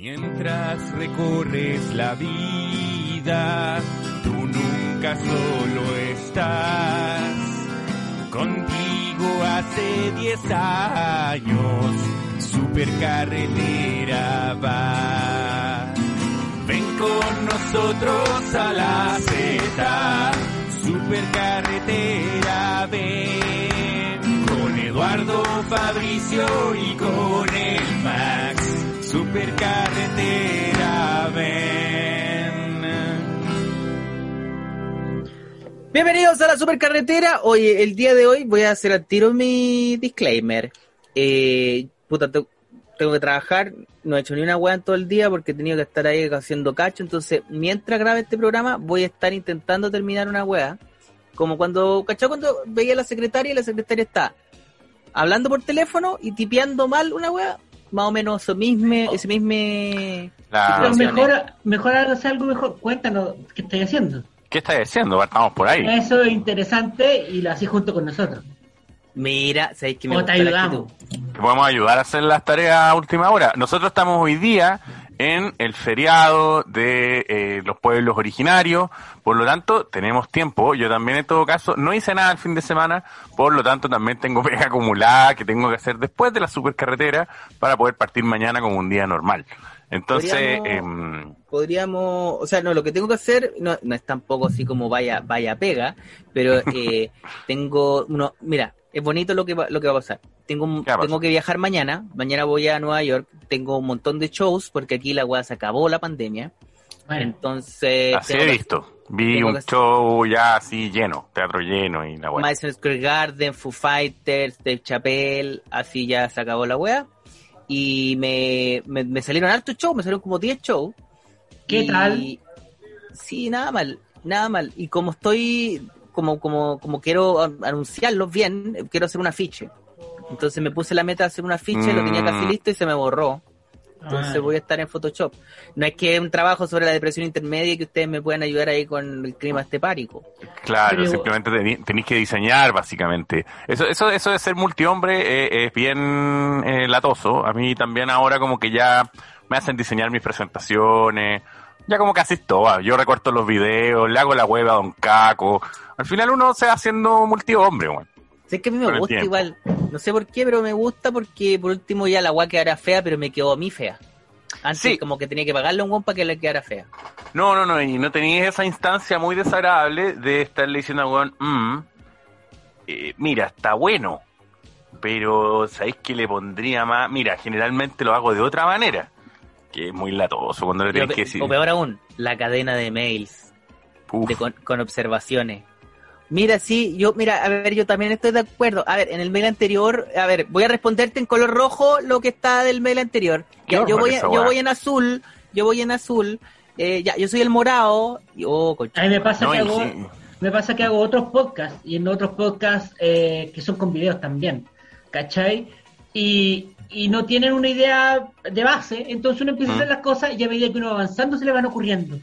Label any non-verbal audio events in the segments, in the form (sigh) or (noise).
Mientras recorres la vida, tú nunca solo estás. Contigo hace 10 años, supercarretera va. Ven con nosotros a la Z, supercarretera ven. Con Eduardo Fabricio y con el Max, supercarretera ven. Bienvenidos a la supercarretera. Oye, el día de hoy voy a hacer al tiro mi disclaimer. Eh, puta, te- tengo que trabajar, no he hecho ni una weá en todo el día porque he tenido que estar ahí haciendo cacho. Entonces, mientras grabe este programa, voy a estar intentando terminar una weá. Como cuando, ¿cachai? Cuando veía a la secretaria y la secretaria está hablando por teléfono y tipeando mal una weá. Más o menos eso mismo, ese mismo... La- Pero mejor, mejor hacer algo mejor. Cuéntanos qué estáis haciendo. ¿Qué estás diciendo? Estamos por ahí. Eso es interesante y lo hacís junto con nosotros. Mira, sabéis que me te gusta la ayudamos. Que podemos ayudar a hacer las tareas a última hora. Nosotros estamos hoy día en el feriado de eh, los pueblos originarios, por lo tanto tenemos tiempo. Yo también en todo caso no hice nada el fin de semana, por lo tanto también tengo (laughs) pega acumulada que tengo que hacer después de la supercarretera para poder partir mañana como un día normal. Entonces, Podríamos- em, podríamos, o sea, no, lo que tengo que hacer no, no es tampoco así como vaya, vaya pega, pero (laughs) eh, tengo uno, mira, es bonito lo que va, lo que va a pasar. Tengo, tengo que viajar mañana, mañana voy a Nueva York, tengo un montón de shows porque aquí la weá se acabó la pandemia, Bueno, entonces así he que- visto. Vi un show ya así lleno, teatro lleno y la weá. Madison Square Garden, Foo Fighters, Dave Chappelle, así ya se acabó la weá. Y me, me, me salieron hartos shows, me salieron como 10 shows. ¿Qué Y- tal? Sí, nada mal, nada mal. Y como estoy, como, como, como quiero an- anunciarlos bien, quiero hacer un afiche. Entonces me puse la meta de hacer un afiche, lo tenía casi Mm. listo y se me borró. Entonces Ah. voy a estar en Photoshop. No es que un trabajo sobre la depresión intermedia y que ustedes me puedan ayudar ahí con el clima estepárico. Claro, Pero- simplemente tenéis que diseñar, básicamente. Eso, eso, eso de ser multihombre eh, es bien eh, latoso. A mí también ahora como que ya me hacen diseñar mis presentaciones. Ya como que asisto, ah, yo recorto los videos, le hago la web a Don Caco. Al final uno se va haciendo multihombre, weón. Sé que a mí me Con gusta igual. No sé por qué, pero me gusta porque por último ya la agua quedara fea, pero me quedó a mí fea. Antes Sí. como que tenía que pagarle a un guan para que le quedara fea. No, no, no, y no tenías esa instancia muy desagradable de estarle diciendo a weón, "Mm, eh, mira, está bueno, pero ¿sabéis que le pondría más? Mira, generalmente lo hago de otra manera, que es muy latoso cuando le tenés que decir. o peor aún, la cadena de mails "Uf, de con, con observaciones. Mira, sí, yo, mira, a ver, yo también estoy de acuerdo. A ver, en el mail anterior, a ver, voy a responderte en color rojo lo que está del mail anterior. Ya, yo voy, yo voy en azul, yo voy en azul. Eh, ya, yo soy el morado. Y, oh. A mí me pasa, no, que hago, me pasa que hago otros podcasts y en otros podcasts eh, que son con videos también, ¿cachai? Y, y no tienen una idea de base, entonces uno empieza a hacer Mm. las cosas y a medida que uno va avanzando se le van ocurriendo.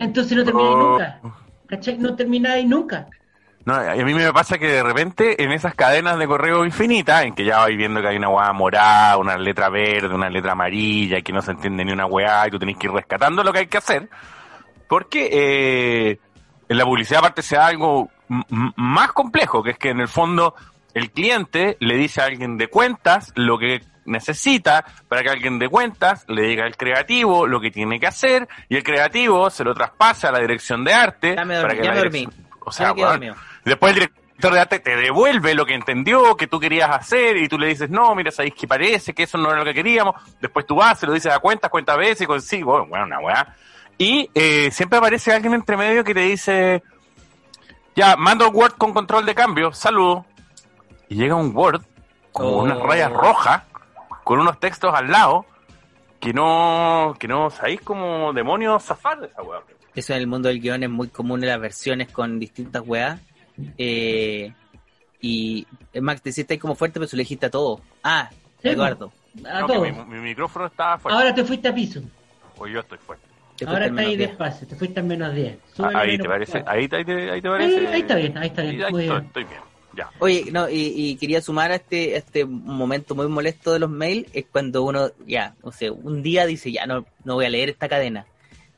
Entonces no termina Oh. nunca, ¿cachai? No termina nunca. No, a mí me pasa que de repente en esas cadenas de correo infinitas, en que ya vais viendo que hay una weá morada, una letra verde, una letra amarilla, que no se entiende ni una weá, y tú tenés que ir rescatando lo que hay que hacer, porque eh, en la publicidad aparte se da algo más complejo, que es que en el fondo el cliente le dice a alguien de cuentas lo que necesita para que alguien de cuentas le diga al creativo lo que tiene que hacer y el creativo se lo traspasa a la dirección de arte Ya me para dormí, que ya me dormí. o sea. Después el director de arte te devuelve lo que entendió, que tú querías hacer, y tú le dices, no, mira, sabéis que parece que eso no era lo que queríamos. Después tú vas, se lo dices a cuentas, cuentas veces, y consigo, bueno, una weá. Y eh, siempre aparece alguien entre medio que te dice, ya, mando Word con control de cambio, saludo. Y llega un Word con Oh. unas rayas rojas, con unos textos al lado, que no, que no sabéis cómo demonios zafar de esa weá. Eso en el mundo del guion es muy común en las versiones con distintas weas. Eh, y eh, Max, te hiciste ahí como fuerte, pero se lo dijiste a todo. Ah, Sí, Eduardo. A No, que todo. mi, mi micrófono estaba fuerte, Ahora te fuiste a piso. o yo estoy fuerte. te Ahora está ahí despacio. Te fuiste en menos 10. Ah, ahí menos te parece, ahí, ahí te, ahí te Ahí, parece. ahí está bien, ahí está bien. Ahí Muy estoy, bien. estoy bien. Ya. Oye, no, y, y quería sumar a este, a este momento muy molesto de los mails, es cuando uno, ya, no sé, un día dice, ya no, no voy a leer esta cadena.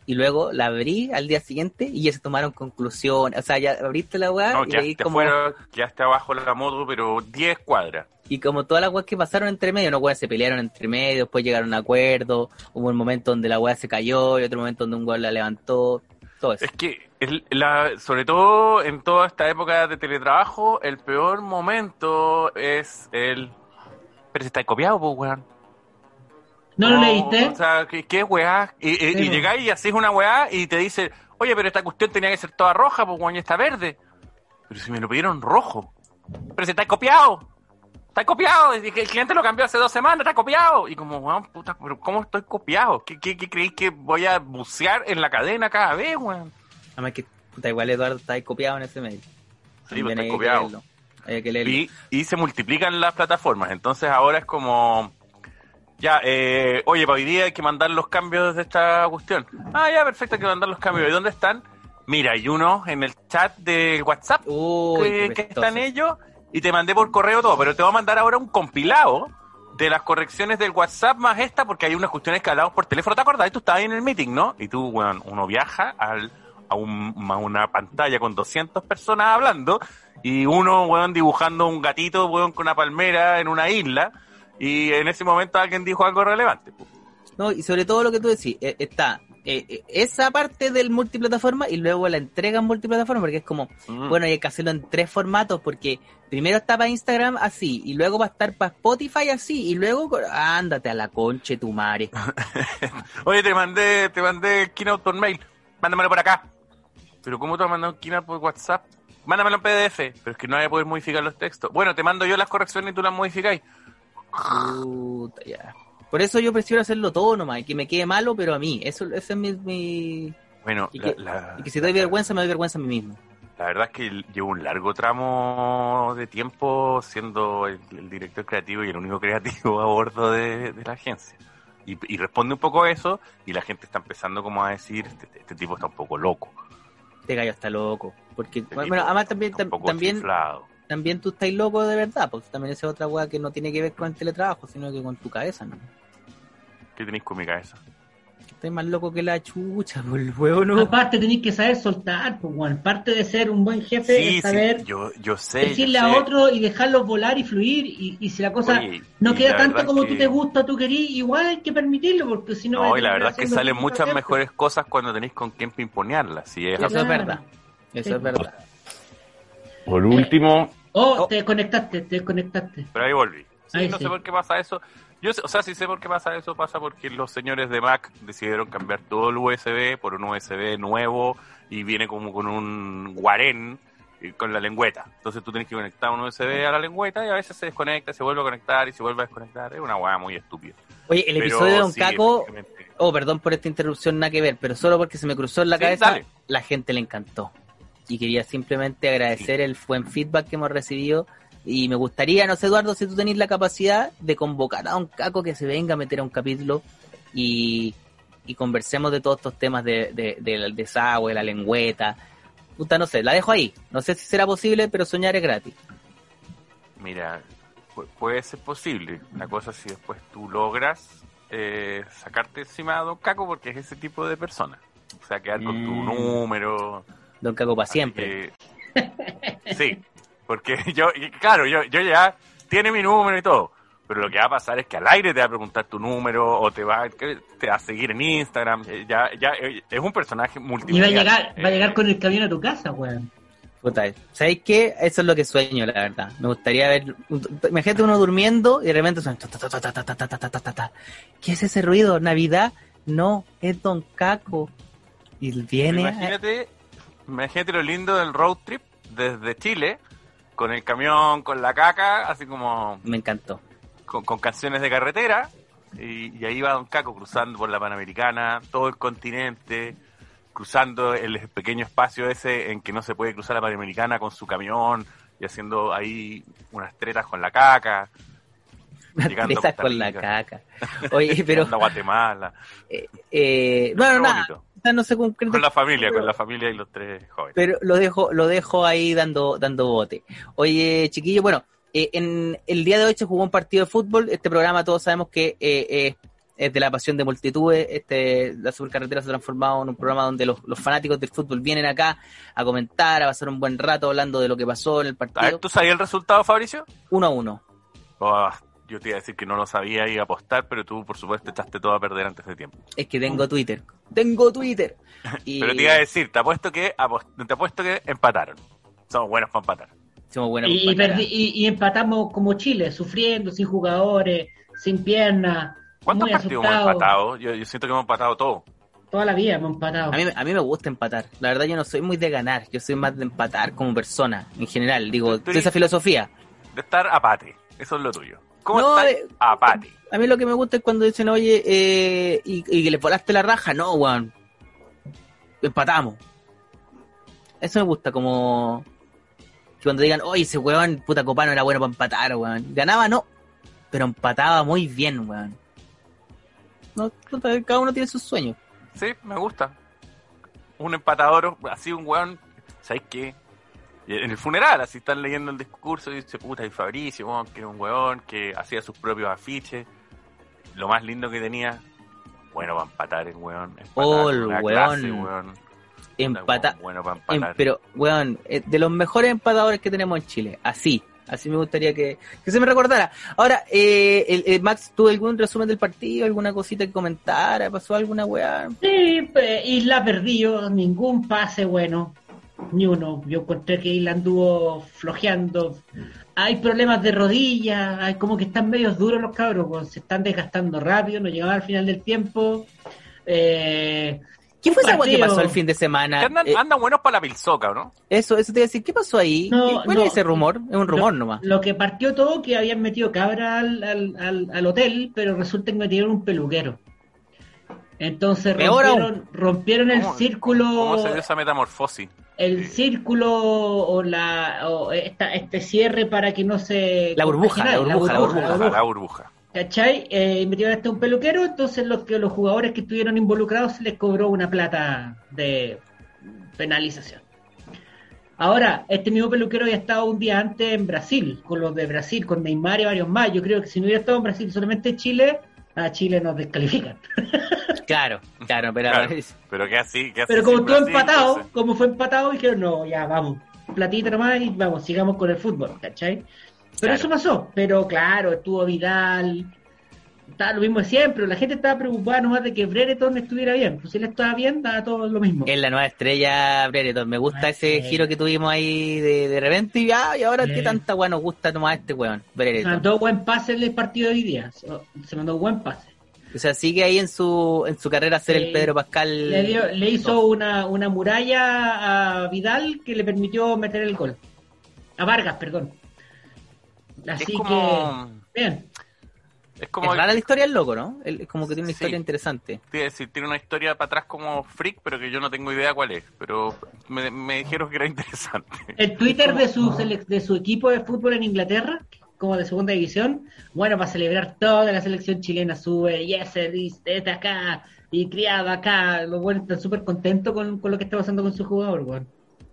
Y luego la abrí al día siguiente y ya se tomaron conclusiones. O sea, ya abriste la weá No, y ya como, fuera, quedaste abajo la moto, pero 10 cuadras. y como todas las weas que pasaron entre medio, no weas se pelearon entre medio, después llegaron a un acuerdo, hubo un momento donde la weá se cayó y otro momento donde un weón la levantó, todo eso. Es que, la, sobre todo en toda esta época de teletrabajo, el peor momento es el... Pero si está copiado, pues, weón. ¿No lo leíste? O sea, ¿qué, qué weá? Y, y, Sí, y llegáis y hacés una weá y te dice, oye, pero esta cuestión tenía que ser toda roja, pues, weón, y está verde. Pero si me lo pidieron rojo. Pero si está copiado. Está copiado. El cliente lo cambió hace dos semanas, está copiado. Y como, weón, puta, pero ¿cómo estoy copiado? ¿Qué, qué, qué creéis que voy a bucear en la cadena cada vez, weón? Además que, puta, igual Eduardo está ahí copiado en ese mail. Sí, pues, está copiado. Hay que leerlo. Y, y se multiplican las plataformas. Entonces ahora es como. Ya, eh, oye, para hoy día hay que mandar los cambios de esta cuestión. Ah, ya, perfecto, hay que mandar los cambios. ¿Y dónde están? Mira, hay uno en el chat de WhatsApp Uy, que, están ellos y te mandé por correo todo, pero te voy a mandar ahora un compilado de las correcciones del WhatsApp más esta, porque hay unas cuestiones que hablamos por teléfono. ¿Te acordás? Tú estabas ahí en el meeting, ¿no? Y tú, weón, uno viaja al, a, un- a una pantalla con 200 personas hablando y uno, weón, dibujando un gatito, weón, con una palmera en una isla y en ese momento alguien dijo algo relevante. pues. No, y sobre todo lo que tú decís, eh, está eh, eh, esa parte del multiplataforma y luego la entrega en multiplataforma, porque es como, Mm. bueno, hay que hacerlo en tres formatos, porque primero está para Instagram así, y luego va a estar para Spotify así, y luego, ándate a la conche tu madre. (laughs) Oye, te mandé, te mandé Keynote por mail. Mándamelo por acá. Pero ¿cómo te vas a mandar un Keynote por WhatsApp? Mándamelo en PDF. Pero es que no voy a poder modificar los textos. Bueno, te mando yo las correcciones y tú las modificáis. Puta, ya. Por eso yo prefiero hacerlo todo nomás, y que me quede malo, pero a mí. Eso, ese es mi... mi- Bueno, Y la, que- la- Y que si doy vergüenza, me doy vergüenza a mí mismo. la verdad es que llevo un largo tramo de tiempo siendo el, el director creativo y el único (laughs) creativo a bordo de, de la agencia. Y, y responde un poco a eso y la gente está empezando como a decir, este, este tipo está un poco loco. Este gallo está loco. Porque, este bueno, tipo además también, también, chiflado". también tú estás loco de verdad, pues también esa es otra weá que no tiene que ver con el teletrabajo, sino que con tu cabeza, ¿no? ¿Qué tenéis con mi cabeza? Estás más loco que la chucha, (laughs) por el huevo, ¿no? Aparte tenés que saber soltar, pues, bueno, parte de ser un buen jefe Sí, es saber sí, yo, yo sé. decirle yo a sé. otro y dejarlo volar y fluir, y, y si la cosa Oye, no queda tanto como que- tú te gusta, tú querís, igual hay que permitirlo, porque si no... No, y la verdad es que salen muchas mejores cosas cuando tenéis con quién pimponearlas. Sí, es Eso es verdad. Eso Sí. es verdad. Por último, Oh, Oh. te desconectaste, te desconectaste. pero ahí volví. Sí, Ahí no sí. sé por qué pasa eso. Yo, sé- o sea, sí sé por qué pasa eso. Pasa porque los señores de Mac decidieron cambiar todo el USB por un USB nuevo y viene como con un guarén y con la lengüeta. Entonces tú tienes que conectar un USB a la lengüeta y a veces se desconecta, se vuelve a conectar y se vuelve a desconectar. Es una hueá muy estúpida. Oye, el Pero episodio de Don sí, Caco, oh, perdón por esta interrupción, nada que ver, pero solo porque se me cruzó en la Sí, cabeza, dale. la gente le encantó. Y quería simplemente agradecer el buen feedback que hemos recibido. Y me gustaría, no sé, Eduardo, si tú tenés la capacidad de convocar a Don Caco que se venga a meter a un capítulo y, y conversemos de todos estos temas de, de- del desagüe, la lengüeta. Puta, no sé, la dejo ahí. No sé si será posible, pero soñar es gratis. Mira, pu- puede ser posible. La cosa es si después tú logras eh, sacarte encima a Don Caco porque es ese tipo de persona. O sea, quedar con tu Mm. número. Don Caco para siempre. que- (laughs) sí, porque yo, y claro, yo, yo ya tiene mi número y todo. Pero lo que va a pasar es que al aire te va a preguntar tu número o te va, a seguir en Instagram. Ya, ya es un personaje multimedial. Y va a llegar, va a llegar con el camión a tu casa, weón. Puta, ¿sabéis qué? Eso es lo que sueño, la verdad. Me gustaría ver. Imagínate uno durmiendo y de repente suena. ¿Qué es ese ruido? ¿Navidad? No, es Don Caco. Y viene. Imagínate, imagínate lo lindo del road trip desde Chile con el camión, con la caca, así como Me encantó. con, con canciones de carretera. Y, y ahí va Don Caco cruzando por la Panamericana, todo el continente, cruzando el pequeño espacio ese en que no se puede cruzar la Panamericana con su camión y haciendo ahí unas tretas con la caca. Costa con la caca. Oye, pero. (laughs) a Guatemala. (laughs) eh, bueno, Qué nada. Quizás no se. Con la familia, con la familia y los tres jóvenes. Pero lo dejo, lo dejo ahí dando, dando bote. Oye, chiquillo, bueno, eh, en el día de hoy se jugó un partido de fútbol. Este programa todos sabemos que eh, eh, es de la pasión de multitudes. Este, la supercarretera se ha transformado en un programa donde los, los fanáticos del fútbol vienen acá a comentar, a pasar un buen rato hablando de lo que pasó en el A ver, partido. ¿tú sabías el resultado, Fabricio? Uno a uno. Oh, yo te iba a decir que no lo sabía y apostar, pero tú, por supuesto, echaste todo a perder antes de tiempo. Es que tengo Twitter. Tengo Twitter. Y (laughs) Pero te iba a decir, te apuesto que te apuesto que empataron. Somos buenos para empatar. somos buenos Y, para perdi- y- y empatamos como Chile, sufriendo, sin jugadores, sin piernas. ¿Cuántos partidos hemos empatado? Yo, yo siento que hemos empatado todo. Toda la vida hemos empatado. A mí, a mí me gusta empatar. La verdad, yo no soy muy de ganar. Yo soy más de empatar como persona, en general. Digo, de esa filosofía. De estar apate. Eso es lo tuyo. ¿Cómo No, estás? Apate. A mí lo que me gusta es cuando dicen, oye, eh, y, y que le volaste la raja. No, weón. Empatamos. Eso me gusta, como... que Cuando digan, oye, ese weón, puta copano era bueno para empatar, weón. Ganaba, no. Pero empataba muy bien, weón. No, cada uno tiene sus sueños. Sí, me gusta. Un empatador, así un weón, ¿sabes qué? Y En el funeral, así están leyendo el discurso y dice, puta, y Fabricio, que era un weón que hacía sus propios afiches. Lo más lindo que tenía, bueno, para empatar el weón. empatar Oh, el weón. clase, weón. Empata... Puta, Bueno, para Em, empatar. pero, weón, eh, de los mejores empatadores que tenemos en Chile. Así. Así me gustaría que, que se me recordara. Ahora, eh, el, el Max, ¿tuvo algún resumen del partido? ¿Alguna cosita que comentara? ¿Pasó alguna weá? Sí, pe- Isla perdió, ningún pase bueno, ni uno. Yo encontré que Isla anduvo flojeando. Hay problemas de rodillas, hay como que están medios duros los cabros, pues, se están desgastando rápido, no llegaban al final del tiempo. Eh, ¿Qué fue esa que pasó el fin de semana? Que andan, Eh, andan buenos para la pilsoca, ¿no? eso, eso te iba a decir, ¿qué pasó ahí? No, ¿Qué- ¿Cuál no. es ese rumor? Es un rumor lo, nomás. Lo que partió todo que habían metido cabra al, al, al- al hotel, pero resulta que metieron un peluquero. Entonces rompieron, rompieron el ¿Cómo- círculo. ¿Cómo se dio esa metamorfosis? El círculo o la o esta, este cierre para que no se La burbuja, la burbuja, la La burbuja. burbuja, la burbuja. ¿cachai? Eh, metieron hasta un peluquero entonces los que los jugadores que estuvieron involucrados se les cobró una plata de penalización ahora este mismo peluquero había estado un día antes en Brasil con los de Brasil con Neymar y varios más yo creo que si no hubiera estado en Brasil solamente Chile a Chile nos descalifican (laughs) Claro, claro, pero... Claro. Pero que así, que así Pero como Brasil, empatado, entonces- como fue empatado, dijeron, no, ya vamos, platita nomás y vamos, sigamos con el fútbol, ¿cachai? Pero Claro. eso pasó, pero claro, estuvo Vidal, estaba lo mismo de siempre, la gente estaba preocupada nomás de que Brereton estuviera bien, pues si él estaba bien, daba todo lo mismo. Es la nueva estrella, Brereton. Me gusta Ah, ese sí. giro que tuvimos ahí de, de repente y, ah, y ahora Sí. qué tanta weá nos gusta nomás este weón, Se Brereton. mandó buen pase en el partido de hoy día, se se mandó buen pase. O sea, sigue ahí en su, en su carrera ser el Pedro Pascal. Le, dio- le hizo una, una muralla a Vidal que le permitió meter el gol. A Vargas, perdón. Así como, que, bien. Es como, es rara la historia del loco, ¿no? Es como que tiene una Sí. historia interesante. te iba a decir, tiene una historia para atrás como freak, pero que yo no tengo idea cuál es. Pero me, me dijeron que era interesante. El Twitter de su, de su equipo de fútbol en Inglaterra, como de segunda división, bueno, para celebrar toda la selección chilena sube, yes, este acá, y criado acá, los buenos están súper contentos con, con lo que está pasando con su jugador, weón.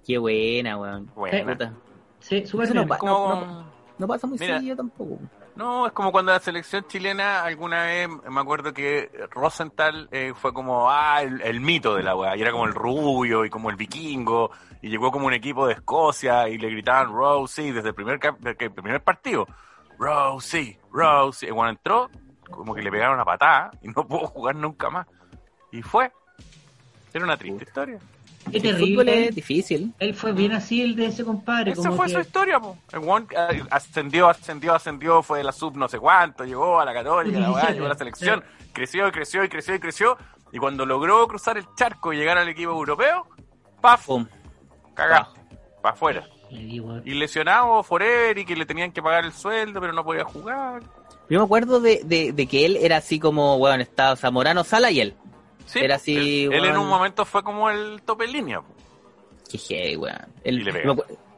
Qué buena, weón. Buena. Sí, súper no Como- no, no pasa muy Mira. seguido tampoco. No, es como cuando la selección chilena alguna vez, me acuerdo que Rosenthal eh, fue como, ah, el, el mito de la weá, y era como el rubio y como el vikingo, y llegó como un equipo de Escocia y le gritaban Rosie desde el primer, desde el primer partido. Rosie, Rosie. Y cuando entró, como que le pegaron una patada y no pudo jugar nunca más. Y fue. Era una triste historia. Qué El fútbol terrible. es difícil. Él fue bien así el de ese compadre. Esa como fue que- su historia, po. El one eh, ascendió, ascendió, ascendió, fue de la sub no sé cuánto, llegó a la católica, la weá, llegó a la selección, creció y creció y creció y creció. Y cuando logró cruzar el charco y llegar al equipo europeo, ¡paf! Pum. Cagado, para afuera. Sí. Y lesionado forever y que le tenían que pagar el sueldo, pero no podía jugar. Yo me acuerdo de, de, de que él era así como, weón, estaba Zamorano, Sala y él. Sí, Era así, Él, él en un momento fue como el tope en línea. Qué heavy, weón. Él- me,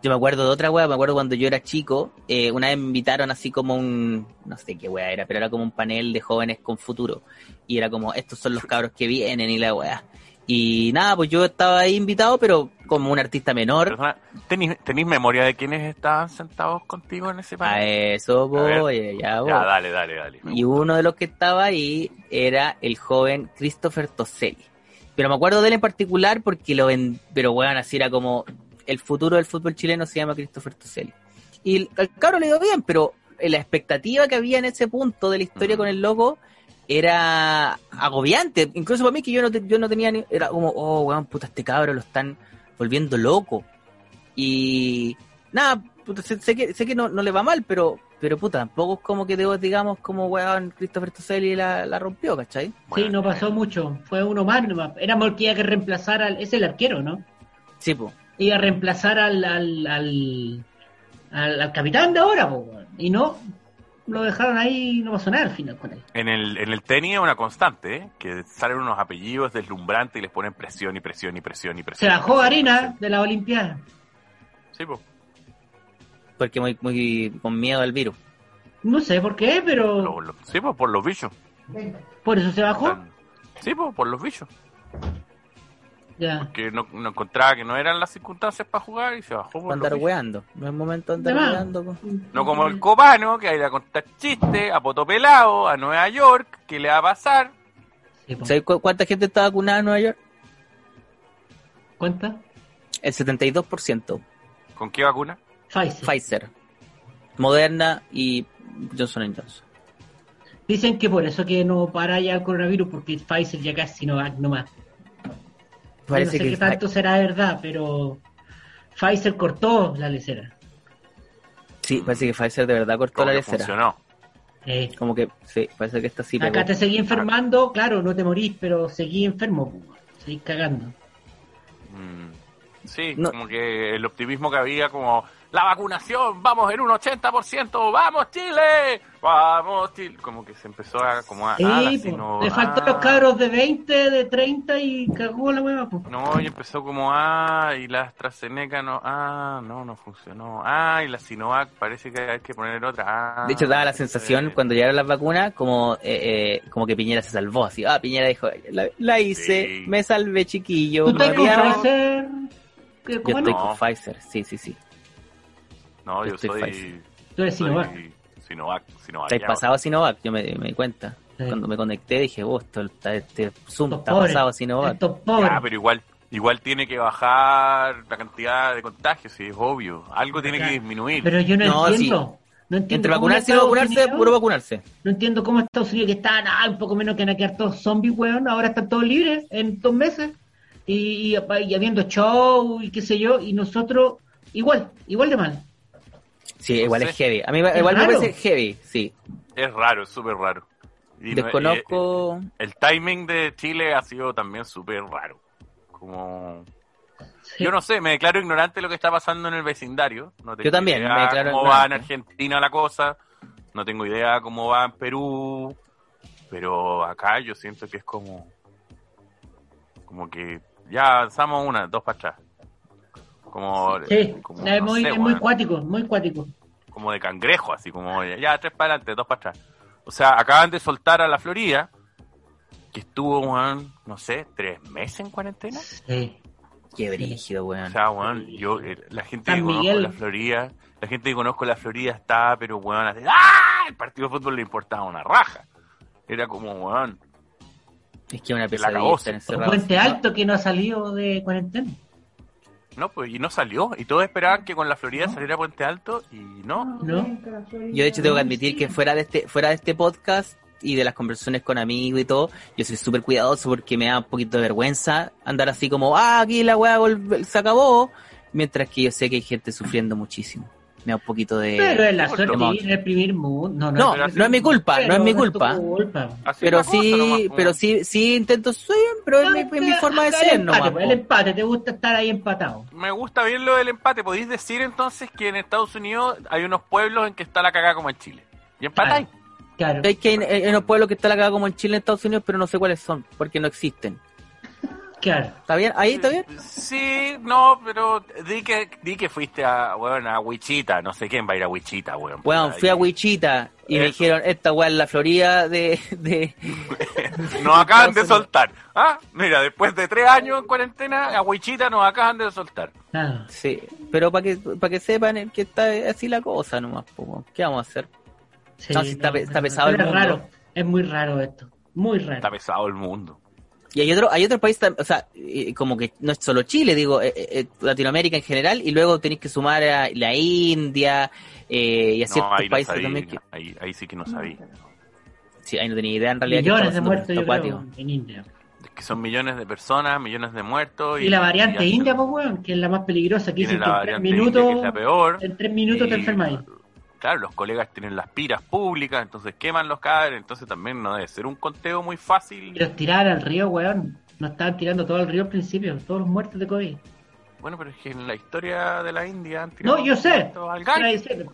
yo me acuerdo de otra weá, me acuerdo cuando yo era chico, eh, una vez me invitaron así como un, no sé qué weá era, pero era como un panel de jóvenes con futuro. Y era como, estos son los cabros que vienen y la weá. Y nada, pues yo estaba ahí invitado, pero como un artista menor. Perdona, ¿tenís, tenís memoria de quiénes estaban sentados contigo en ese A panel? eso voy, ya voy. Ya, dale, dale, dale. Y uno de los que estaba ahí era el joven Christopher Toselli. Pero me acuerdo de él en particular porque lo ven, pero weón, así era como el futuro del fútbol chileno se llama Christopher Toselli. Y el, al cabro le dio bien, pero la expectativa que había en ese punto de la historia Mm. con el loco era agobiante. Incluso para mí que yo no, te- yo no tenía ni, era como, oh weón, puta, este cabro lo están volviendo loco. Y nada, puta, sé, sé que, sé que no, no le va mal, pero, pero puta, tampoco es como que debo, digamos, como weón, Christopher Toselli la, la rompió, ¿cachai? Sí, Bueno, no pasó mucho. Fue uno más nomás. Era porque iba que reemplazar al. Es el arquero, ¿no? Sí, pues. Iba a reemplazar al. al, al, al- al capitán de ahora, po, weón. Y no. Lo dejaron ahí y no pasó nada al final con él. En el, en el tenis es una constante, ¿eh? que salen unos apellidos deslumbrantes y les ponen presión y presión y presión y Se presión. bajó presión, harina de la Olimpiada. Sí, pues. Porque muy, muy con miedo al virus. No sé por qué, pero. Lo- lo- sí, pues, por los bichos. Por eso se bajó. Están- Sí, pues, por los bichos. Ya. Que no, no encontraba que no eran las circunstancias para jugar y se bajó por andar weando. No es momento de andar weando. No como el copano, que va a ir a contar chistes a Potopelado, a Nueva York, ¿qué le va a pasar? Sí. ¿Sabes cu- cuánta gente está vacunada en Nueva York? ¿Cuánta? El 72%. ¿Con qué vacuna? Pfizer. Pfizer, Moderna y Johnson Johnson. Dicen que por eso que no para ya el coronavirus, porque Pfizer ya casi no va nomás. Parece no sé que qué tanto será de verdad, pero Pfizer cortó la lecera. sí, parece que Pfizer de verdad cortó ¿Cómo la lecera. funcionó? Eh, Como que sí, parece que esta sí acá pegó. te seguí enfermando, claro, no te morís, pero seguí enfermo, po, seguí cagando. Mm, Sí, No. como que el optimismo que había como la vacunación, vamos en un 80%, vamos Chile, vamos Chile, como que se empezó a como a, Sí, ah, sino- le faltó ah. los cabros de 20, de 30 y cagó la hueva. po. No, y empezó como, ah, y la AstraZeneca no, ah, no, no funcionó. Ah, y la Sinovac parece que hay que poner otra. Ah, De hecho, daba la sensación cuando llegaron las vacunas como, eh, eh, como que Piñera se salvó. Así, ah, Piñera dijo, la, la hice, Sí. me salvé chiquillo. ¿Tú no ¿Qué- Yo ¿Cómo estoy con Pfizer, sí, sí, sí. No, yo Estoy soy. Pfizer. Tú eres Sinovac. Sinovac. Sinovac. Estáis ya. pasado a Sinovac, yo me, me di cuenta. Sí. Cuando me conecté dije, oh, esto, está- este Zoom Estos está pobres, pasado a Sinovac. Estos pobres. Ya, pero igual, igual tiene que bajar la cantidad de contagios, sí, es obvio. Algo tiene que disminuir. Pero yo no, No, entiendo. No entiendo Entre cómo vacunarse y no vacunarse, Unidos- puro vacunarse. No entiendo cómo Estados Unidos, que estaban ah, un poco menos que van a quedar todos zombies, weón, ahora están todos libres en dos meses. Y, y, y habiendo show y qué sé yo, y nosotros igual, igual de mal. Sí, No igual sé. es heavy. A mí Es igual me raro. parece heavy, sí. Es raro, es súper raro. Y Desconozco. eh, el timing de Chile ha sido también súper raro. Como. Sí. Yo no sé, me declaro ignorante de lo que está pasando en el vecindario. No tengo Yo también, idea me declaro cómo va en ignorante. Argentina la cosa. No tengo idea cómo va en Perú. Pero acá yo siento que es como. Como que ya avanzamos una, dos para atrás. Como, Sí, como, es no muy, sé, es muy weón, cuático, muy cuático. como de cangrejo, así como ya tres para adelante, dos para atrás. O sea, acaban de soltar a la Florida, que estuvo, weón, no sé, tres meses en cuarentena. Sí. Qué brígido, O weón. sea, weón, yo, eh, la gente San que conozco Miguel. la Florida, la gente que conozco la Florida está, pero weón, así, ¡ah! El partido de fútbol le importaba una raja. Era como, weón, Es que una pesadilla estar encerrado. Puente Alto que no ha salido de cuarentena. no, pues, y no salió. Y todos esperaban que con la Florida saliera Puente Alto, y no. ¿No? Yo de hecho tengo que admitir que fuera de este, fuera de este podcast y de las conversaciones con amigos y todo, yo soy súper cuidadoso porque me da un poquito de vergüenza andar así como, ah, aquí la weá vol- se acabó, mientras que yo sé que hay gente sufriendo muchísimo. Me da un poquito de... Pero es la vivir en el primer mundo. No, No, pero no es mi culpa, no es mi culpa. Pero sí, nomás, como- pero sí, sí intento, soy, pero es mi, es mi forma de ser, pues, El po. empate, te gusta estar ahí empatado. Me gusta bien lo del empate. ¿Podéis decir entonces que en Estados Unidos hay unos pueblos en que está la cagada como en Chile? Y empatáis. Claro. Hay que hay, hay unos pueblos que está la cagada como en Chile, en Estados Unidos, pero no sé cuáles son, porque no existen. Claro. ¿Está bien? ¿Ahí está bien? Sí, no, pero di que, di que fuiste a, bueno, a Wichita, no sé quién va a ir a Wichita, weón. Weón, Puta, fui a Wichita y me dijeron, esta weá es la Florida de... de... (laughs) Nos acaban de (laughs) soltar. Ah, mira, después de tres años en cuarentena, a Wichita nos acaban de soltar. Claro. Sí, pero para que, para que sepan que está así la cosa nomás, po, weón. ¿qué vamos a hacer? Sí, No, está pesado el es mundo. raro. Es muy raro esto. Muy raro. Está pesado el mundo. Y hay otro, hay otro país, o sea, eh, como que no es solo Chile, digo, eh, eh, Latinoamérica en general, y luego tenéis que sumar a la India eh, y a No, ciertos ahí no países sabía, también que... ahí, ahí sí que no sabía. Sí, ahí no tenía idea en realidad. Millones de muertos, yo creo, en India. Es que son millones de personas, millones de muertos. Y la variante y- india, pues, weón, que es la más peligrosa, que Tiene dicen que en tres india, minutos, que es la peor. en tres minutos te enfermas. Claro, los colegas tienen las piras públicas, entonces queman los cadáveres, entonces también no debe ser un conteo muy fácil. Y los tiraban al río, weón. No estaban tirando todo al río al principio, todos los muertos de COVID. Bueno, pero es que en la historia de la India han tirado No, yo sé. al.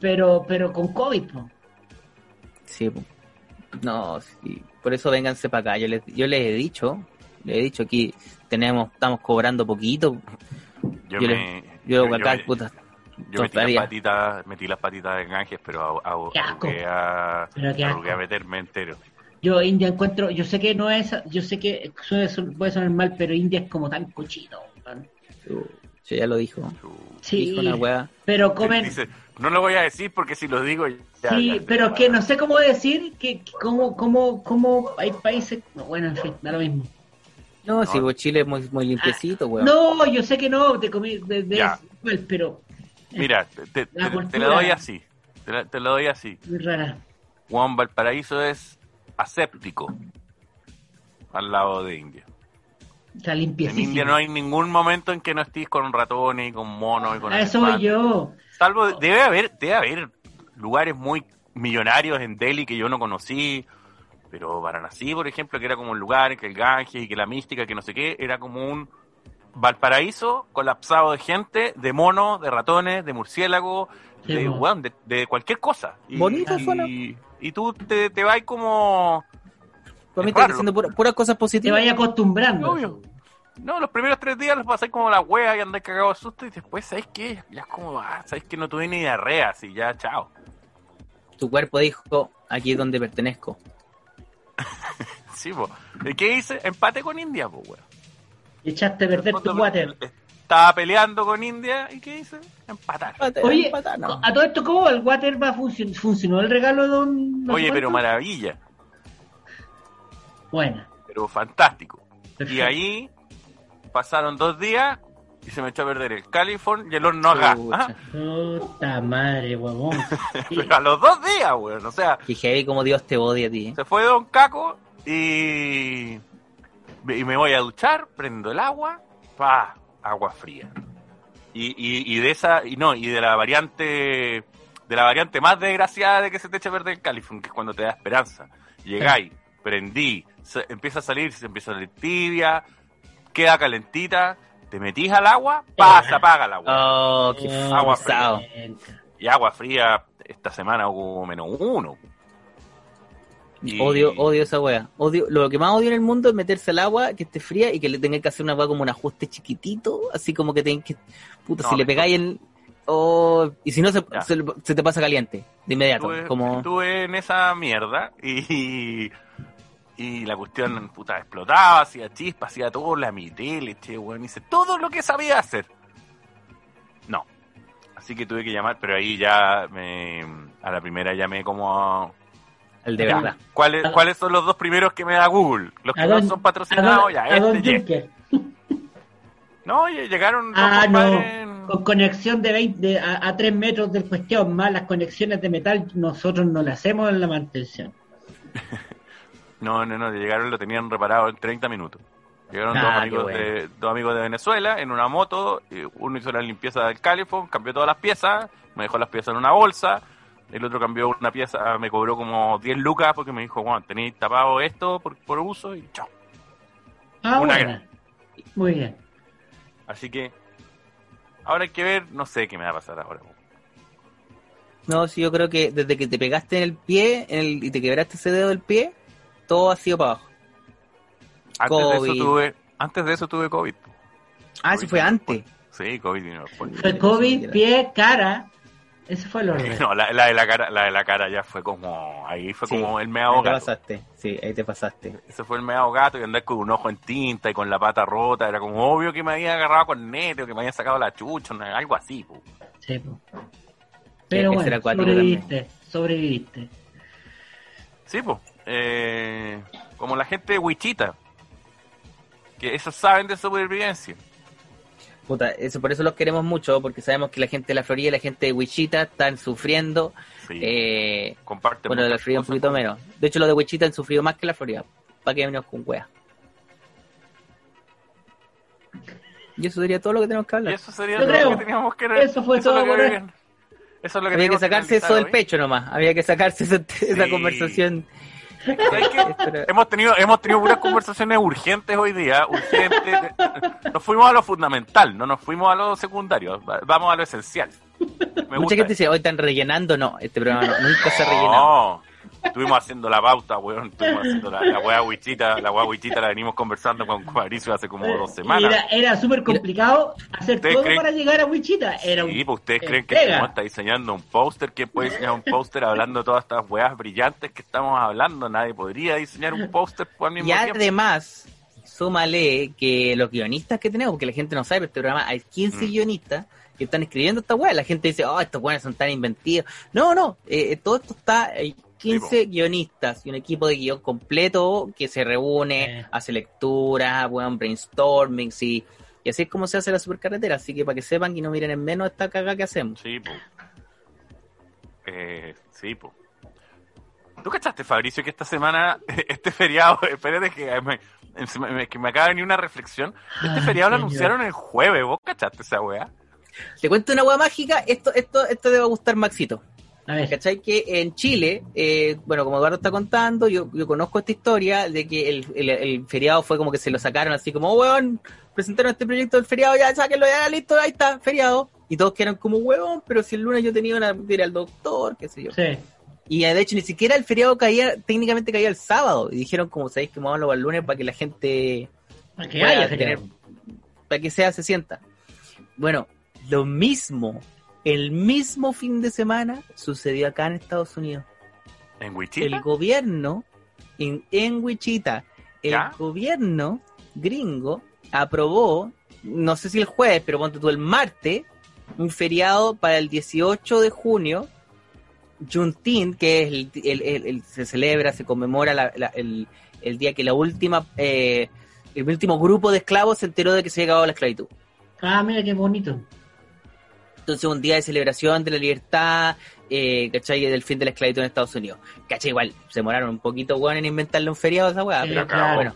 Pero, pero con COVID, po. Sí, po. no, sí. por eso vénganse para acá. Yo les, yo les he dicho, les he dicho aquí tenemos, estamos cobrando poquito. Yo, yo me, Yo, yo- acá, yo- puta, yo metí las patitas, metí las patitas de Ganges, pero a, a, meterme entero. Yo India encuentro, yo sé que no es, yo sé que suele puede sonar mal, pero India es como tan cochino. weón. yo ya lo dijo. Sí, Dijo una weá. pero comen, Dice, no lo voy a decir porque si lo digo ya... sí, ya- pero que no sé cómo decir que, que cómo, cómo, cómo hay países, no, bueno, en fin, da lo mismo. No, si No. pues Chile es muy, muy limpiecito, weón. No, yo sé que no, te comí, de, de- Ya. igual, pero Mira, te, te- La te- te cultura. la doy así. Te la, te la doy así. muy rara. Juan Valparaíso es aséptico al lado de India. Está En. India no hay ningún momento en que no estés con ratones y con monos y con A eso voy yo. Salvo, debe haber, debe haber lugares muy millonarios en Delhi que yo no conocí, pero Varanasi, por ejemplo, que era como un lugar que el Ganges y que la mística, que no sé qué, era como un Valparaíso colapsado de gente, de monos, de ratones, de murciélagos, Sí, de, weón, de, de cualquier cosa. Y, Bonito y, suena. y tú te, te vas como... Para mí es estás raro. diciendo pura- puras cosas Te positivas. vaya acostumbrando. Obvio. No, los primeros tres días los pasáis como la wea y andáis cagado de susto y después, ¿sabéis qué? Ya es como, ah, ¿sabéis que no tuve ni diarrea? Así, ya, chao. Tu cuerpo dijo, aquí es donde pertenezco. (laughs) Sí, po. ¿Y qué hice? Empate con India, pues, weón. Echaste a perder tu water. Estaba peleando con India y ¿qué hice? Empatar. Oye, empatar, no. a todo esto, ¿cómo el water va? ¿Funcionó el regalo de don... no Oye, pero cuánto? maravilla, Buena. pero fantástico. Y ahí pasaron dos días y se me echó a perder el California y el horno a gas. Chucha. ¿ah? Puta madre, huevón. (laughs) Pero a los dos días, weón. O sea, heavy como Dios te odia a ti. Se fue Don Caco y, y me voy a duchar, prendo el agua, pa, agua fría. Y, y, y de esa, y no, y de la variante, de la variante más desgraciada de que se te echa a perder el California, que es cuando te da esperanza. Llegáis, prendí, se- empieza a salir, se empieza a salir tibia, queda calentita, te metís al agua, pa, se apaga el agua. Oh, qué agua pesado. Y agua fría, esta semana hubo menos uno. Y- Odio, odio esa wea. Odio, lo que más odio en el mundo es meterse al agua, que esté fría y que le tengáis que hacer una wea como un ajuste chiquitito, así como que tengáis que, puta, No, si le pegáis el, oh, y si no se, Ya. se, se te pasa caliente, de inmediato, estuve, como, estuve en esa mierda y, y la cuestión puta explotaba, hacía chispas, hacía todo, la mitad, le eché, weón, hice todo lo que sabía hacer. No. Así que tuve que llamar, pero ahí ya me, a la primera llamé como a- el de ya, verdad. ¿Cuáles, ¿Cuáles son los dos primeros que me da Google? Los que no son patrocinados, don- ya, este. No, llegaron Ah, compadres no. en- Con conexión de 20 de- a, a 3 metros del cuestión, más las conexiones de metal, nosotros no le hacemos en la mantención. (laughs) No, no, no, llegaron, lo tenían reparado en 30 minutos. Llegaron Ah, dos, qué amigos bueno. de, dos amigos de Venezuela en una moto, y uno hizo la limpieza del califón, cambió todas las piezas, me dejó las piezas en una bolsa, el otro cambió una pieza, me cobró como 10 lucas porque me dijo, bueno, tenéis tapado esto por, por uso y chao. Ah, Una gran. Muy bien. Así que ahora hay que ver, no sé qué me va a pasar ahora. No, sí, yo creo que desde que te pegaste en el pie en el, y te quebraste ese dedo del pie, todo ha sido para abajo. Antes de eso tuve, Antes de eso tuve COVID. Ah, sí fue antes. Sí, COVID vino después. Fue COVID, pie, cara. Ese fue el (laughs) orden. No, la, la de la cara, la de la cara ya fue como, ahí fue Sí, como el Ahí meado te gato. pasaste. Sí, ahí te pasaste. Ese fue el meado gato y andar con un ojo en tinta y con la pata rota. Era como obvio que me había agarrado con nete o que me había sacado la chucha, no, algo así. po. Sí, po. Pero bueno, sobreviviste, sobreviviste. Sí, pues. Eh, como la gente de Wichita. Que esos saben de supervivencia. Puta, eso, por eso los queremos mucho, porque sabemos que la gente de la Florida y la gente de Wichita están sufriendo. Sí, Eh, comparten bueno, de la Florida un poquito menos. De hecho, los de Wichita han sufrido más que la Florida. ¿Para qué venimos con weas? Y eso sería todo lo que tenemos que Y hablar. eso sería Yo lo creo. que teníamos que Eso fue es lo todo que por hoy. había- Eso es lo que Había que sacarse eso analizar del hoy. pecho nomás. Había que sacarse esa, esa conversación. (laughs) Hemos tenido hemos tenido puras (laughs) conversaciones urgentes hoy día, urgentes. Nos fuimos a lo fundamental, no nos fuimos a lo secundario, va- vamos a lo esencial. Me Mucha gente dice, hoy están rellenando. No, este programa no, nunca se ha rellenado. Estuvimos haciendo la pauta, weón. Estuvimos haciendo la, la weá huichita. La weá huichita la venimos conversando con Fabricio hace como dos semanas. Era, era súper complicado hacer ¿Ustedes todo creen- para llegar a Wichita. Era un- Sí, pues ustedes creen que. Simón está diseñando un póster. ¿Quién puede diseñar un póster hablando de todas estas weas brillantes que estamos hablando? Nadie podría diseñar un póster al mismo Y tiempo. además, súmale que los guionistas que tenemos, porque la gente no sabe, pero este programa hay 15 Mm. guionistas que están escribiendo esta weá. La gente dice, oh, estos weones son tan inventivos. No, no, eh, todo esto está, hay 15 guionistas y un equipo de guion completo que se reúne, Eh. hace lecturas, weón, brainstorming, y, y así es como se hace la supercarretera. Así que para que sepan y no miren en menos esta caga que hacemos. Sí, pues. Eh, sí, pues. ¿Tú cachaste, Fabricio, que esta semana, (laughs) este feriado, (laughs) espérate que me, me- que me acaba de venir una reflexión. Este Ay, feriado lo anunciaron el jueves, ¿vos cachaste esa wea? Te cuento una weá mágica, esto, esto, esto te va a gustar, Maxito. ¿Cachai? Que en Chile, eh, bueno, como Eduardo está contando, yo, yo conozco esta historia de que el, el- el feriado fue como que se lo sacaron así como, oh, weón, presentaron este proyecto del feriado, ya sáquenlo, ya listo, ahí está, feriado. Y todos quedaron como, weón, pero si el lunes yo tenía una ir al doctor, qué sé yo. sí. Y eh, de hecho ni siquiera el feriado caía, técnicamente caía el sábado. Y dijeron como, sabéis que movámoslo para el lunes para que la gente Para que haya tener- para que sea, se sienta. Bueno, lo mismo, el mismo fin de semana sucedió acá en Estados Unidos ¿En Wichita? el gobierno en, en Wichita, el ¿Ya? gobierno gringo aprobó, no sé si el jueves, pero ponte tú el martes, un feriado para el 18 de junio, Juneteenth, que es el, el- el- el- se celebra, se conmemora la- la- el, el día que la última, eh, el último grupo de esclavos se enteró de que se había acabado la esclavitud. Ah, mira qué bonito. Entonces, un día de celebración de la libertad, eh, ¿cachai? Del fin de la esclavitud en Estados Unidos. ¿Cachai? Igual, se demoraron un poquito, weón, en inventarle un feriado a esa weá, pero claro. bueno.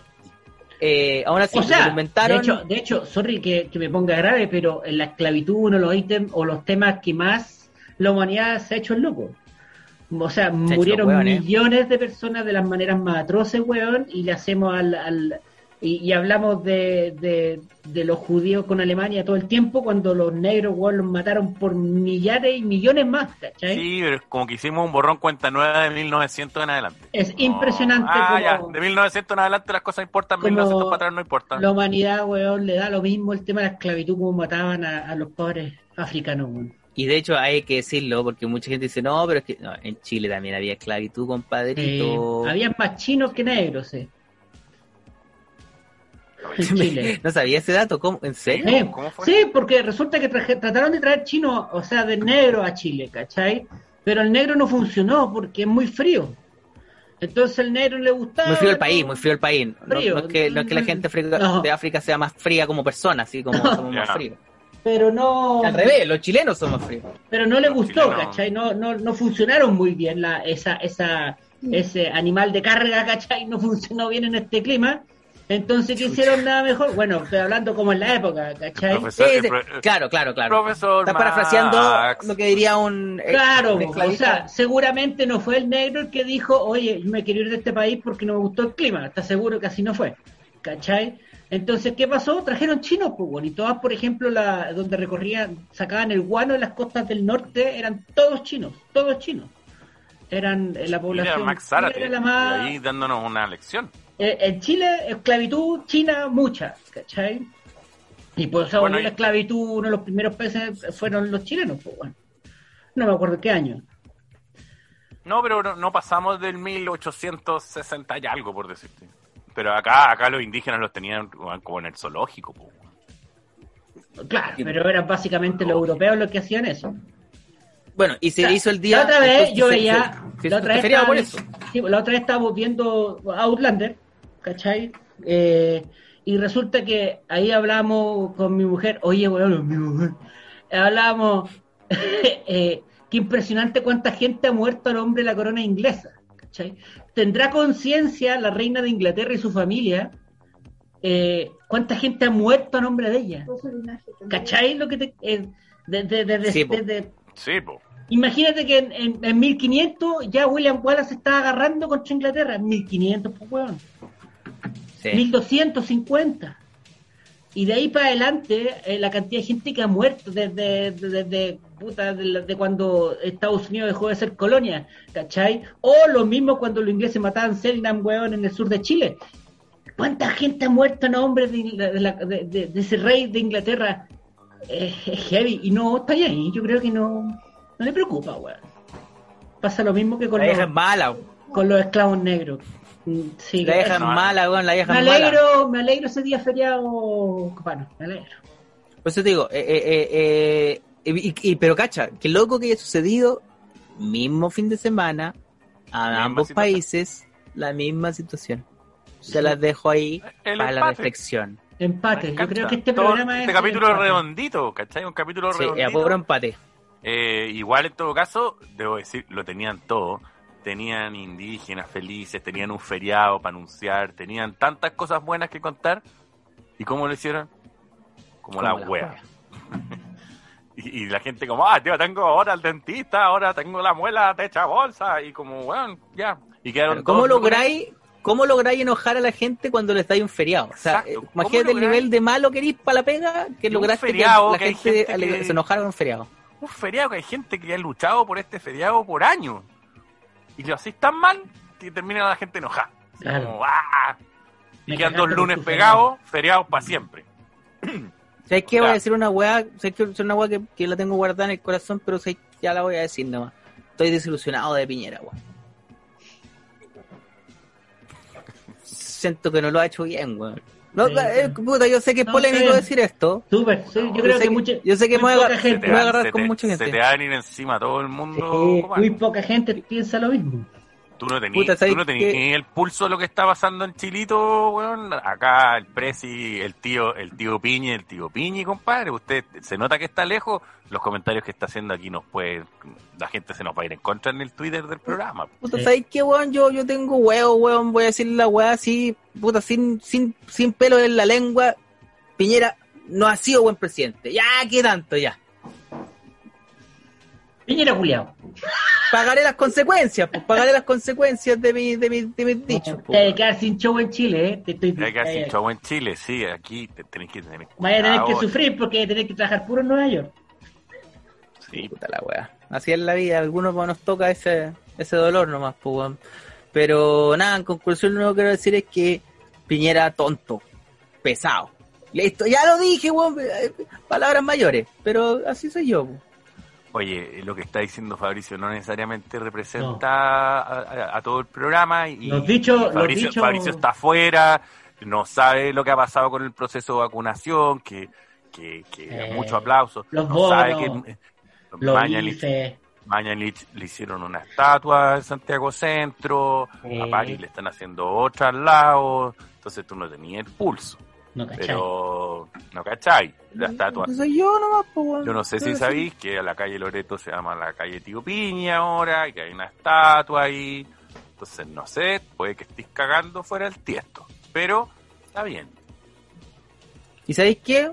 Eh, aún así, o se sea, lo inventaron. de hecho, de hecho, sorry que, que me ponga grave, pero en la esclavitud uno de los ítems o los temas que más la humanidad se ha hecho el loco. O sea, murieron hueones. millones de personas de las maneras más atroces, weón, y le hacemos al... al- y, y hablamos de, de, de los judíos con Alemania todo el tiempo, cuando los negros, weón, los mataron por millares y millones más, ¿cachai? Sí, pero es como que hicimos un borrón cuenta nueva de 1900 en adelante. Es impresionante Ah, ya, como de 1900 en adelante las cosas importan, como 1900 para atrás no importan. la humanidad, weón, le da lo mismo el tema de la esclavitud como mataban a, a los pobres africanos, weón. Y de hecho, hay que decirlo, porque mucha gente dice, no, pero es que no, en Chile también había esclavitud, compadrito. Eh, había más chinos que negros, eh. (laughs) En Chile. (laughs) no sabía ese dato, ¿cómo? ¿En serio? ¿Cómo fue? sí, porque resulta que traje- trataron de traer chinos, o sea, de negro a Chile, ¿cachai? Pero el negro no funcionó porque es muy frío. Entonces el negro le gustaba. Muy frío el país, muy frío el país. No, Frío. no es, que, no es que la gente No. de África sea más fría como persona, así como somos más fríos. Pero no. Al revés, los chilenos somos fríos. pero no le Los gustó, chilenos. ¿cachai? No, no, no funcionaron muy bien la, esa, esa, ese animal de carga, ¿cachai? No funcionó bien en este clima. Entonces, ¿qué hicieron nada mejor? Bueno, estoy hablando como en la época, ¿cachai? Profesor, Sí, sí, claro, claro, claro. Profesor Estás parafraseando Max. lo que diría un. ex- Claro, un o sea, seguramente no fue el negro el que dijo, oye, yo me quiero ir de este país porque no me gustó el clima. ¿Estás seguro que así no fue? ¿Cachai? Entonces, ¿qué pasó? Trajeron chinos, pues, bueno, y todas, por ejemplo, la, donde recorrían, sacaban el guano en las costas del norte, eran todos chinos, todos chinos. Eran eh, la Mira, población Max Zárate, era la más... y ahí dándonos una lección. Eh, en Chile, esclavitud, China, mucha, ¿cachai? Y por eso Bueno, la esclavitud, uno de los primeros países fueron los chilenos, pues bueno. No me acuerdo qué año. No, pero no, no pasamos del 1860 y algo, por decirte. Pero acá, acá los indígenas los tenían como en el zoológico. po. Claro, pero eran básicamente los europeos los que hacían eso. Bueno, y se hizo el día. La otra vez yo veía. la otra vez feriado por estaba- eso. sí, la otra vez estábamos viendo Outlander, ¿cachai? Eh, y resulta que ahí hablamos con mi mujer. Oye, bueno, mi mujer. Hablábamos. (laughs) eh, qué impresionante cuánta gente ha muerto a nombre de la corona inglesa. ¿cachai? ¿Tendrá conciencia la reina de Inglaterra y su familia? eh, ¿Cuánta gente ha muerto a nombre de ella? ¿Cachai? Lo que te, eh, de- de- de- de- Sí, po. de- Sí. Imagínate que en, en- en 1500 ya William Wallace estaba agarrando contra Inglaterra. En 1500, pues, weón. Sí. 1250. Y de ahí para adelante, eh, la cantidad de gente que ha muerto desde, desde, desde, puta, de, cuando Estados Unidos dejó de ser colonia, ¿cachai? O lo mismo cuando los ingleses mataban Selknam, weón, en el sur de Chile. ¿Cuánta gente ha muerto en nombre de, de de- ese rey de Inglaterra? Eh, es heavy. Y no está ahí. Yo creo que no, no le preocupa, weón. Pasa lo mismo que con, La los, vieja es mala, weón. con los esclavos negros. Sí, La vieja es mala, weón. La vieja me mala. alegro, me alegro ese día feriado, bueno, me alegro. Por eso te digo, eh, eh, eh, eh, y, y- pero cacha, qué loco que haya sucedido mismo fin de semana a ambos situación. países la misma situación. Se las dejo ahí El para la empate. reflexión. Empate, yo creo que este Todo- programa Este es capítulo empate. redondito, ¿cachai? Un capítulo Sí, a redondito. puro empate. Eh, igual en todo caso, debo decir, lo tenían todo. Tenían indígenas felices, tenían un feriado para anunciar, tenían tantas cosas buenas que contar. ¿Y cómo lo hicieron? Como, la, Como la wea. wea. (laughs) y, y la gente como, ah, tío, tengo ahora al dentista, ahora tengo la muela de hecha bolsa. Y como, bueno, ya. Y quedaron ¿Cómo todos lográis, ¿Cómo lográis enojar a la gente cuando les dais un feriado? O sea, Exacto. eh, ¿Cómo imagínate el nivel de malo que eres para la pega que lograste feriado que la que gente, gente ale- que- se enojara con un feriado. un feriado que hay gente que ha luchado por este feriado por años. Y lo hacéis tan mal que termina la gente enojada. Claro. como, ¡ah! Y quedan dos lunes pegados, feriados para siempre. (clears throat) ¿Sabes qué? Voy a decir una weá, ¿sabes qué? Es una weá que, que la tengo guardada en el corazón, pero sé- ya la voy a decir nomás. Estoy desilusionado de Piñera, weón. Siento que no lo ha hecho bien, weón. No, Sí, eh, sí. puta, yo sé que es No, polémico bien. decir esto. Súper, sí, yo Yo creo sé que, que- mucha, yo sé que me voy a Se gente, voy agarrar se con mucha se gente. te va a venir encima todo el mundo. muy poca gente piensa lo mismo. Tú no tenías ¿sabes tú no tenías qué? ni el pulso de lo que está pasando en Chilito, weón. Acá el Prezi, el tío, el tío Piñi, el tío Piñi, compadre. Usted se nota que está lejos. Los comentarios que está haciendo aquí nos puede, la gente se nos va a ir en contra en el Twitter del programa. Puta. ¿sabes qué, weón? Yo, yo tengo huevo, weón. Voy a decir la weá así, puta, sin, sin, sin pelo en la lengua. Piñera no ha sido buen presidente. Ya, ¿qué tanto? Ya. Piñera culiao. Pagaré las consecuencias, pues, pagaré las consecuencias de, mi, de, mi, de mis dichos. Te pues, hay weón. que quedar sin show en Chile, ¿eh? Te estoy Hay que hacer vaya- show en Chile, sí, aquí te tenés que tener Vaya a tener que cuidado, sufrir porque tenés que trabajar puro en Nueva York. Sí, Puta la weá. Así es la vida, a algunos pues, nos toca ese, ese dolor nomás, pues, weón. Pero nada, en conclusión lo único que quiero decir es que Piñera tonto, pesado. Listo, ya lo dije, weón, eh, palabras mayores, pero así soy yo. pues. Oye, lo que está diciendo Fabricio no necesariamente representa a, a- a todo el programa y, Los los Fabricio, está afuera, no sabe lo que ha pasado con el proceso de vacunación, que, que, que Eh, mucho aplauso, los no sabe bonos, que eh, Los Mañalich, le hicieron una estatua en Santiago Centro, Eh. a París le están haciendo otra al lado, entonces tú no tenías el pulso, no cachai. pero no cachai, la estatua yo nomás, pues, weón. yo no sé si sabéis que la calle Loreto se llama la calle Tío Piña ahora, y que hay una estatua ahí. Entonces, no sé, puede que estéis cagando fuera del tiesto. Pero, está bien. ¿Y sabéis qué?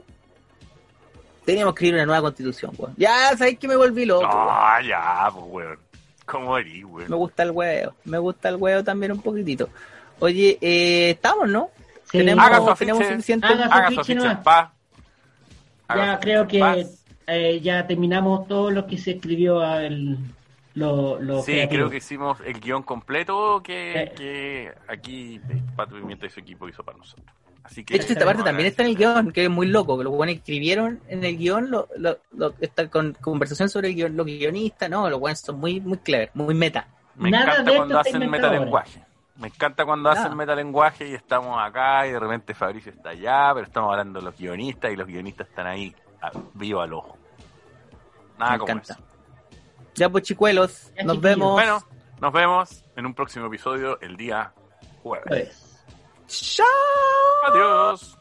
Teníamos que escribir una nueva constitución, weón. Ya, sabéis que me volví loco. No, ya, pues, weón. ¿Cómo eres, weón? Me gusta el huevo, me gusta el huevo también un poquitito. Oye, eh, estamos, ¿no? Sí. Tenemos, Haga su tenemos afiche. suficiente. Haga su Haga su afiche afiche nomás. en paz. Haga Ya su creo que eh, ya terminamos todo lo que se escribió al, lo, lo Sí, creativo. creo que hicimos el guion completo que, Eh. que aquí eh, Pato Pimienta y su equipo hizo para nosotros. Así que De hecho, esta parte también está en el guion, que es muy loco, que los buenos escribieron en el guion, lo, lo, lo- esta con, conversación sobre el guion, los guionistas, no, los buenos son muy, muy clever, muy meta. Me Nada encanta de cuando esto está hacen metalenguaje. Me encanta cuando Nada. hacen metalenguaje y estamos acá y de repente Fabricio está allá, pero estamos hablando de los guionistas y los guionistas están ahí a- vivo al ojo. Nada Me como encanta. eso. Ya pues chicuelos, Ya, nos chiquillos. vemos. Bueno, nos vemos en un próximo episodio el día jueves. Pues. Chao. Adiós.